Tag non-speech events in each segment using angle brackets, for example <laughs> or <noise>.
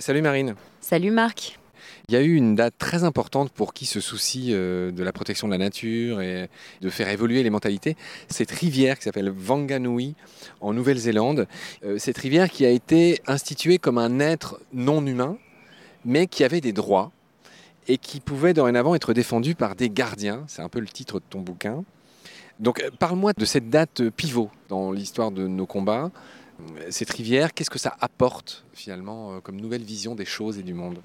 Salut Marine. Salut Marc. Il y a eu une date très importante pour qui se soucie euh, de la protection de la nature et de faire évoluer les mentalités. Cette rivière qui s'appelle Wanganui en Nouvelle-Zélande. Euh, cette rivière qui a été instituée comme un être non humain, mais qui avait des droits et qui pouvait dorénavant être défendu par des gardiens. C'est un peu le titre de ton bouquin. Donc euh, parle-moi de cette date pivot dans l'histoire de nos combats. Cette rivière, qu'est-ce que ça apporte finalement comme nouvelle vision des choses et du monde?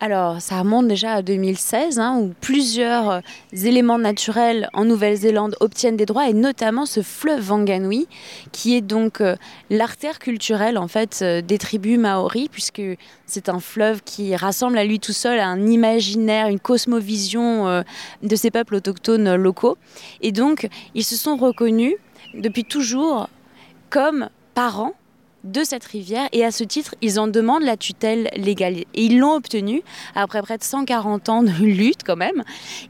Alors, ça remonte déjà à 2016, hein, où plusieurs euh, éléments naturels en Nouvelle-Zélande obtiennent des droits, et notamment ce fleuve Wanganui, qui est donc euh, l'artère culturelle en fait euh, des tribus maoris, puisque c'est un fleuve qui rassemble à lui tout seul un imaginaire, une cosmovision de ces peuples autochtones locaux. Et donc, ils se sont reconnus depuis toujours comme parents de cette rivière et à ce titre, ils en demandent la tutelle légale. Et ils l'ont obtenue après près de 140 ans de lutte quand même.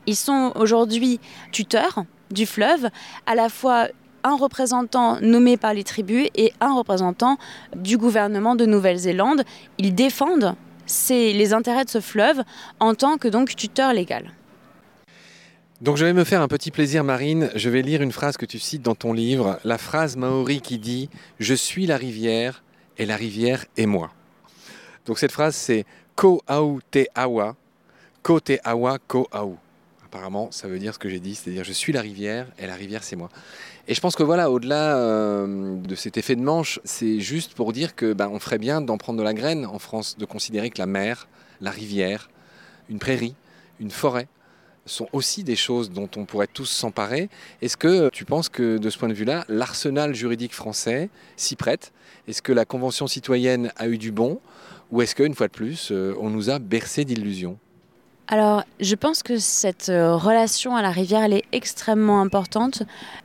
Ils sont aujourd'hui tuteurs du fleuve, à la fois un représentant nommé par les tribus et un représentant du gouvernement de Nouvelle-Zélande. Ils défendent les intérêts de ce fleuve en tant que donc tuteur légal. Donc je vais me faire un petit plaisir Marine, je vais lire une phrase que tu cites dans ton livre, la phrase maori qui dit ⁇ Je suis la rivière et la rivière est moi ⁇ Donc cette phrase c'est Ko au te awa, Ko te awa ko au. Apparemment ça veut dire ce que j'ai dit, c'est-à-dire je suis la rivière et la rivière c'est moi. Et je pense que voilà, au-delà euh, de cet effet de manche, c'est juste pour dire que ben, on ferait bien d'en prendre de la graine en France, de considérer que la mer, la rivière, une prairie, une forêt, sont aussi des choses dont on pourrait tous s'emparer. Est-ce que tu penses que de ce point de vue-là, l'arsenal juridique français s'y prête? Est-ce que la Convention citoyenne a eu du bon? Ou est-ce qu'une fois de plus, euh, on nous a bercé d'illusions? Alors, je pense que cette euh, relation à la rivière, elle est extrêmement importante.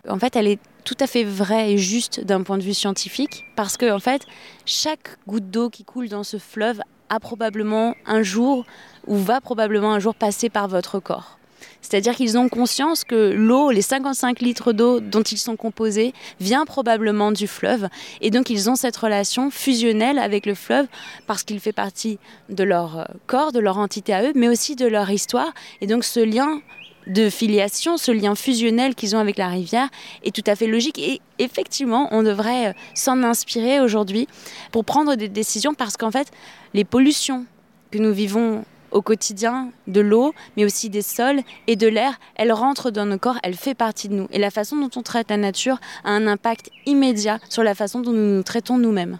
En fait, elle est tout à fait vraie et juste d'un point de vue scientifique, parce que fait, chaque goutte d'eau qui coule dans ce fleuve a probablement un jour ou va probablement un jour passer par votre corps. C'est-à-dire qu'ils ont conscience que l'eau, les 55 litres d'eau dont ils sont composés, vient probablement du fleuve. Et donc ils ont cette relation fusionnelle avec le fleuve parce qu'il fait partie de leur euh, corps, de leur entité à eux, mais aussi de leur histoire. Et donc ce lien de filiation, ce lien fusionnel qu'ils ont avec la rivière est tout à fait logique. Et effectivement, on devrait euh, s'en inspirer aujourd'hui pour prendre des décisions parce qu'en fait, les pollutions que nous vivons au quotidien de l'eau, mais aussi des sols et de l'air. Elle rentre dans nos corps, elle fait partie de nous. Et la façon dont on traite la nature a un impact immédiat sur la façon dont nous nous traitons nous-mêmes.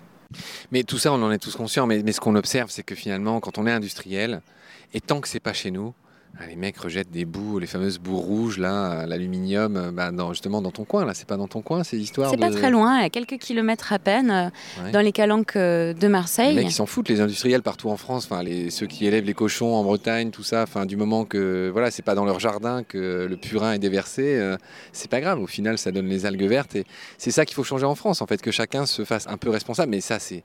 Mais tout ça, on en est tous conscients, mais, mais ce qu'on observe, c'est que finalement, quand on est industriel, et tant que c'est pas chez nous, les mecs rejettent des bouts, les fameuses bouts rouges, là, l'aluminium, euh, bah, justement dans ton coin, là, c'est pas dans ton coin, c'est l'histoire. C'est pas très loin, à quelques kilomètres à peine, euh, dans les calanques euh, de Marseille. Les mecs, ils s'en foutent, les industriels partout en France, enfin, les, ceux qui élèvent les cochons en Bretagne, tout ça, enfin, du moment que, voilà, c'est pas dans leur jardin que le purin est déversé, c'est pas grave, au final, ça donne les algues vertes, et c'est ça qu'il faut changer en France, en fait, que chacun se fasse un peu responsable, mais ça, c'est.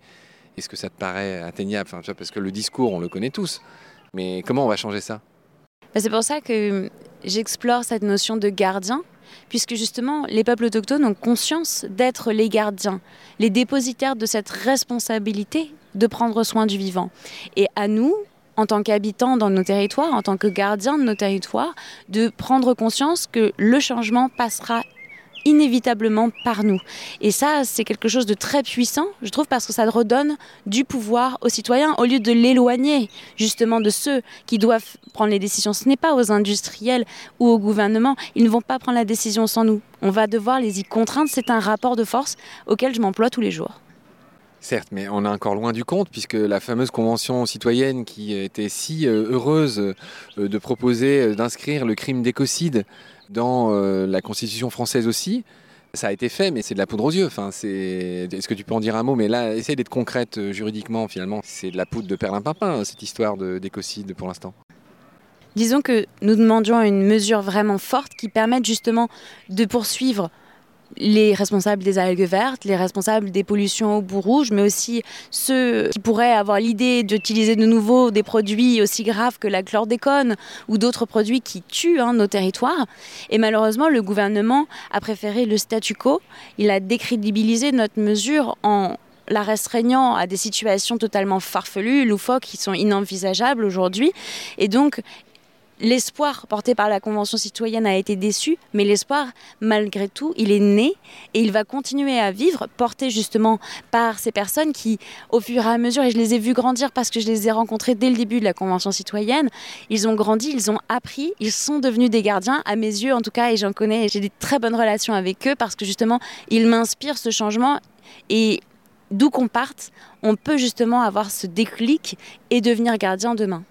Est-ce que ça te paraît atteignable? Enfin, Parce que le discours, on le connaît tous. Mais comment on va changer ça? Bah, c'est pour ça que j'explore cette notion de gardien, puisque justement les peuples autochtones ont conscience d'être les gardiens, les dépositaires de cette responsabilité de prendre soin du vivant. Et à nous, en tant qu'habitants dans nos territoires, en tant que gardiens de nos territoires, de prendre conscience que le changement passera inévitablement par nous. Et ça, c'est quelque chose de très puissant, je trouve, parce que ça redonne du pouvoir aux citoyens au lieu de l'éloigner justement de ceux qui doivent prendre les décisions. Ce n'est pas aux industriels ou au gouvernement, ils ne vont pas prendre la décision sans nous. On va devoir les y contraindre, c'est un rapport de force auquel je m'emploie tous les jours. Certes, mais on est encore loin du compte, puisque la fameuse convention citoyenne qui était si euh, heureuse euh, de proposer euh, d'inscrire le crime d'écocide dans euh, la Constitution française aussi. Ça a été fait, mais c'est de la poudre aux yeux. Enfin. Est-ce que tu peux en dire un mot? Mais là, essaye d'être concrète euh, juridiquement, finalement. C'est de la poudre de perlimpinpin, cette histoire d'écocide pour l'instant. Disons que nous demandions une mesure vraiment forte qui permette justement de poursuivre les responsables des algues vertes, les responsables des pollutions au bout rouge, mais aussi ceux qui pourraient avoir l'idée d'utiliser de nouveau des produits aussi graves que la chlordécone ou d'autres produits qui tuent hein, nos territoires. Et malheureusement, le gouvernement a préféré le statu quo. Il a décrédibilisé notre mesure en la restreignant à des situations totalement farfelues, loufoques, qui sont inenvisageables aujourd'hui. Et donc, L'espoir porté par la Convention citoyenne a été déçu, mais l'espoir, malgré tout, il est né et il va continuer à vivre, porté justement par ces personnes qui, au fur et à mesure, et je les ai vus grandir parce que je les ai rencontrés dès le début de la Convention citoyenne, ils ont grandi, ils ont appris, ils sont devenus des gardiens, à mes yeux en tout cas, et j'en connais, j'ai des très bonnes relations avec eux parce que justement, ils m'inspirent ce changement et d'où qu'on parte, on peut justement avoir ce déclic et devenir gardien demain.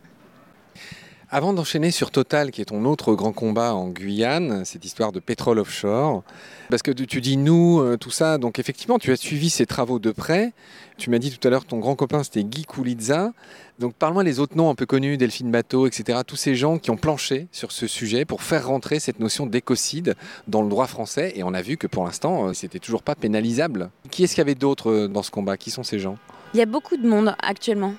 Avant d'enchaîner sur Total, qui est ton autre grand combat en Guyane, cette histoire de pétrole offshore, parce que tu dis nous, euh, tout ça, donc effectivement, tu as suivi ces travaux de près. Tu m'as dit tout à l'heure, ton grand copain, c'était Guy Koulitza. Donc parle-moi des autres noms un peu connus, Delphine Bateau, etc. Tous ces gens qui ont planché sur ce sujet pour faire rentrer cette notion d'écocide dans le droit français. Et on a vu que pour l'instant, euh, c'était toujours pas pénalisable. Qui est-ce qu'il y avait d'autres euh, dans ce combat? Qui sont ces gens? Il y a beaucoup de monde actuellement.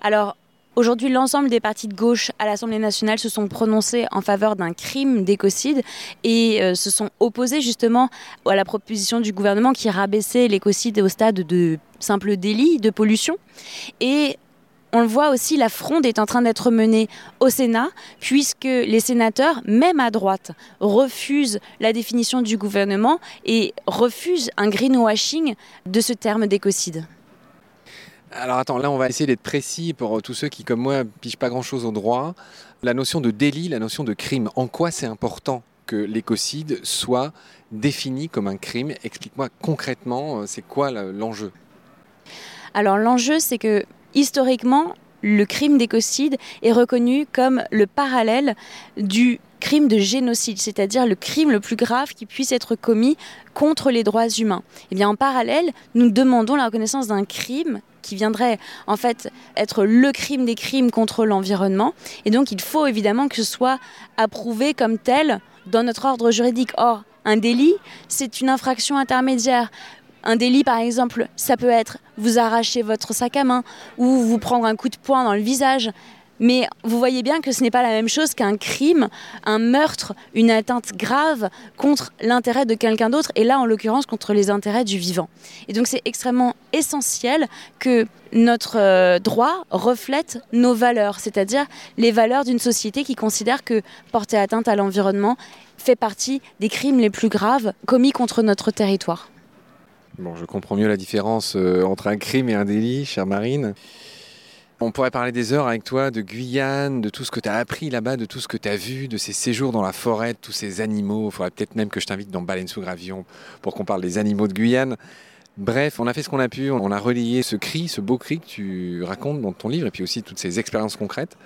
Alors, Aujourd'hui, l'ensemble des partis de gauche à l'Assemblée nationale se sont prononcés en faveur d'un crime d'écocide et euh, se sont opposés justement à la proposition du gouvernement qui rabaissait l'écocide au stade de simple délit de pollution. Et on le voit aussi, la fronde est en train d'être menée au Sénat, puisque les sénateurs, même à droite, refusent la définition du gouvernement et refusent un greenwashing de ce terme d'écocide. Alors attends, là on va essayer d'être précis pour tous ceux qui, comme moi, pigent pas grand-chose au droit. La notion de délit, la notion de crime, en quoi c'est important que l'écocide soit défini comme un crime? Explique-moi concrètement, euh, c'est quoi l'enjeu? Alors l'enjeu, c'est que historiquement, le crime d'écocide est reconnu comme le parallèle du crime de génocide, c'est-à-dire le crime le plus grave qui puisse être commis contre les droits humains. Et eh bien en parallèle, nous demandons la reconnaissance d'un crime qui viendrait en fait être le crime des crimes contre l'environnement. Et donc il faut évidemment que ce soit approuvé comme tel dans notre ordre juridique. Or, un délit, c'est une infraction intermédiaire. Un délit, par exemple, ça peut être vous arracher votre sac à main ou vous prendre un coup de poing dans le visage. Mais vous voyez bien que ce n'est pas la même chose qu'un crime, un meurtre, une atteinte grave contre l'intérêt de quelqu'un d'autre, et là en l'occurrence contre les intérêts du vivant. Et donc c'est extrêmement essentiel que notre euh, droit reflète nos valeurs, c'est-à-dire les valeurs d'une société qui considère que porter atteinte à l'environnement fait partie des crimes les plus graves commis contre notre territoire. Bon, je comprends mieux la différence euh, entre un crime et un délit, chère Marine. On pourrait parler des heures avec toi de Guyane, de tout ce que tu as appris là-bas, de tout ce que tu as vu, de ces séjours dans la forêt, de tous ces animaux. Il faudrait peut-être même que je t'invite dans Baleine sous Gravillon pour qu'on parle des animaux de Guyane. Bref, on a fait ce qu'on a pu, on a relié ce cri, ce beau cri que tu racontes dans ton livre, et puis aussi toutes ces expériences concrètes.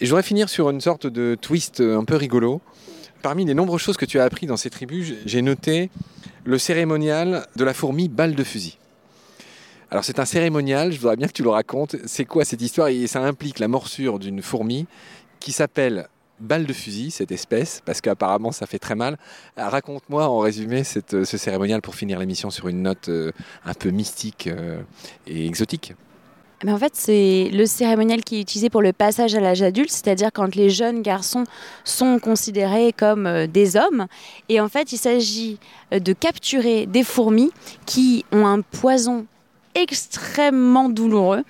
Et je voudrais finir sur une sorte de twist un peu rigolo. Parmi les nombreuses choses que tu as appris dans ces tribus, j'ai noté le cérémonial de la fourmi balle de fusil. Alors c'est un cérémonial, je voudrais bien que tu le racontes. C'est quoi cette histoire? Et ça implique la morsure d'une fourmi qui s'appelle balle de fusil, cette espèce, parce qu'apparemment ça fait très mal. Raconte-moi en résumé ce cérémonial pour finir l'émission sur une note euh, un peu mystique euh, et exotique. En fait, c'est le cérémonial qui est utilisé pour le passage à l'âge adulte, c'est-à-dire quand les jeunes garçons sont considérés comme euh, des hommes. Et en fait, il s'agit de capturer des fourmis qui ont un poison extrêmement douloureux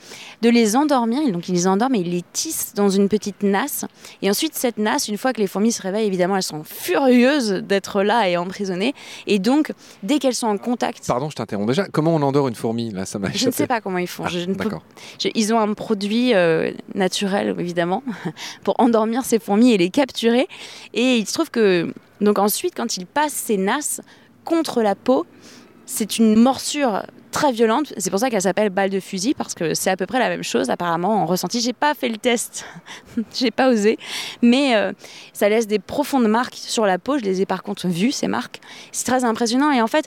de les endormir. Donc ils les endorment et ils les tissent dans une petite nasse. Et ensuite, cette nasse, une fois que les fourmis se réveillent, évidemment, elles sont furieuses d'être là et emprisonnées. Et donc, dès qu'elles sont en contact. Pardon, je t'interromps déjà. Comment on endort une fourmi là ça Je ne sais pas comment ils font. Ah, ils ont un produit euh, naturel, évidemment, <laughs> pour endormir ces fourmis et les capturer. Et il se trouve que. Donc ensuite, quand ils passent ces nasses contre la peau, c'est une morsure très violente. C'est pour ça qu'elle s'appelle balle de fusil parce que c'est à peu près la même chose apparemment en ressenti. J'ai pas fait le test, <laughs> j'ai pas osé, mais euh, ça laisse des profondes marques sur la peau. Je les ai par contre vues ces marques. C'est très impressionnant et en fait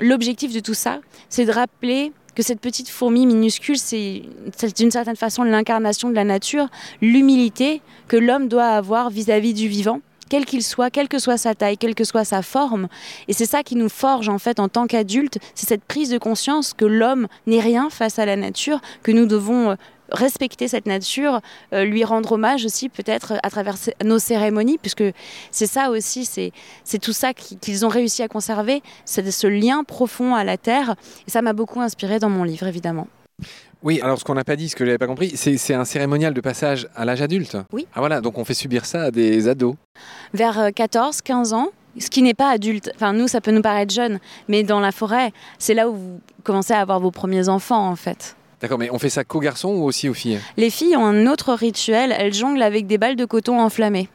l'objectif de tout ça, c'est de rappeler que cette petite fourmi minuscule, c'est d'une certaine façon l'incarnation de la nature, l'humilité que l'homme doit avoir vis-à-vis -vis du vivant quel qu'il soit, quelle que soit sa taille, quelle que soit sa forme. Et c'est ça qui nous forge en fait en tant qu'adultes, c'est cette prise de conscience que l'homme n'est rien face à la nature, que nous devons euh, respecter cette nature, euh, lui rendre hommage aussi peut-être à travers nos cérémonies, puisque c'est ça aussi, c'est tout ça qu'ils ont réussi à conserver, c'est ce lien profond à la terre. Et ça m'a beaucoup inspiré dans mon livre, évidemment. Oui, alors ce qu'on n'a pas dit, ce que je n'avais pas compris, c'est un cérémonial de passage à l'âge adulte. Oui. Ah voilà, donc on fait subir ça à des ados. Vers 14, euh, 15 ans, ce qui n'est pas adulte. Enfin, nous, ça peut nous paraître jeune, mais dans la forêt, c'est là où vous commencez à avoir vos premiers enfants, en fait. D'accord, mais on fait ça qu'aux garçons ou aussi aux filles? Les filles ont un autre rituel, elles jonglent avec des balles de coton enflammées.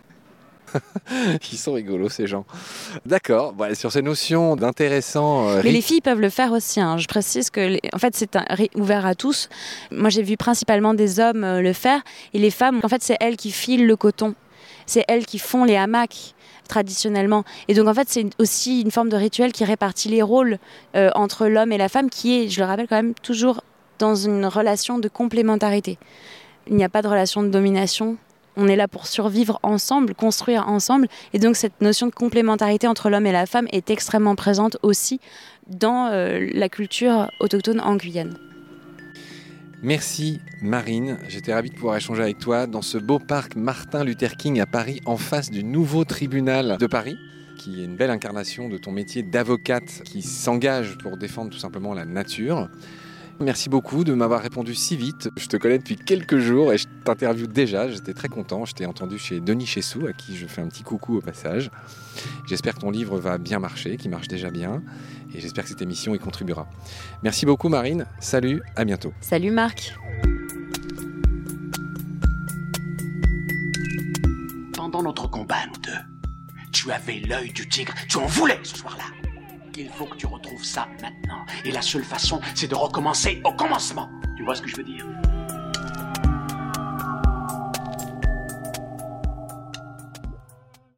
<laughs> Ils sont rigolos ces gens. D'accord. sur ces notions d'intéressant. Euh, mais les filles peuvent le faire aussi. Hein. Je précise que, en fait, c'est ouvert à tous. Moi, j'ai vu principalement des hommes euh, le faire et les femmes. En fait, c'est elles qui filent le coton. C'est elles qui font les hamacs traditionnellement. Et donc en fait, c'est aussi une forme de rituel qui répartit les rôles euh, entre l'homme et la femme, qui est, je le rappelle quand même, toujours dans une relation de complémentarité. Il n'y a pas de relation de domination. On est là pour survivre ensemble, construire ensemble. Et donc cette notion de complémentarité entre l'homme et la femme est extrêmement présente aussi dans euh, la culture autochtone en Guyane. Merci Marine, j'étais ravi de pouvoir échanger avec toi dans ce beau parc Martin Luther King à Paris, en face du nouveau tribunal de Paris qui est une belle incarnation de ton métier d'avocate qui s'engage pour défendre tout simplement la nature. Merci beaucoup de m'avoir répondu si vite. Je te connais depuis quelques jours et je t'interviewe déjà. J'étais très content. Je t'ai entendu chez Denis Chessou, à qui je fais un petit coucou au passage. J'espère que ton livre va bien marcher, qu'il marche déjà bien. Et j'espère que cette émission y contribuera. Merci beaucoup, Marine. Salut, à bientôt. Salut, Marc. Pendant notre combat, nous deux, tu avais l'œil du tigre. Tu en voulais ce soir-là. Il faut que tu retrouves ça maintenant. Et la seule façon, c'est de recommencer au commencement. Tu vois ce que je veux dire?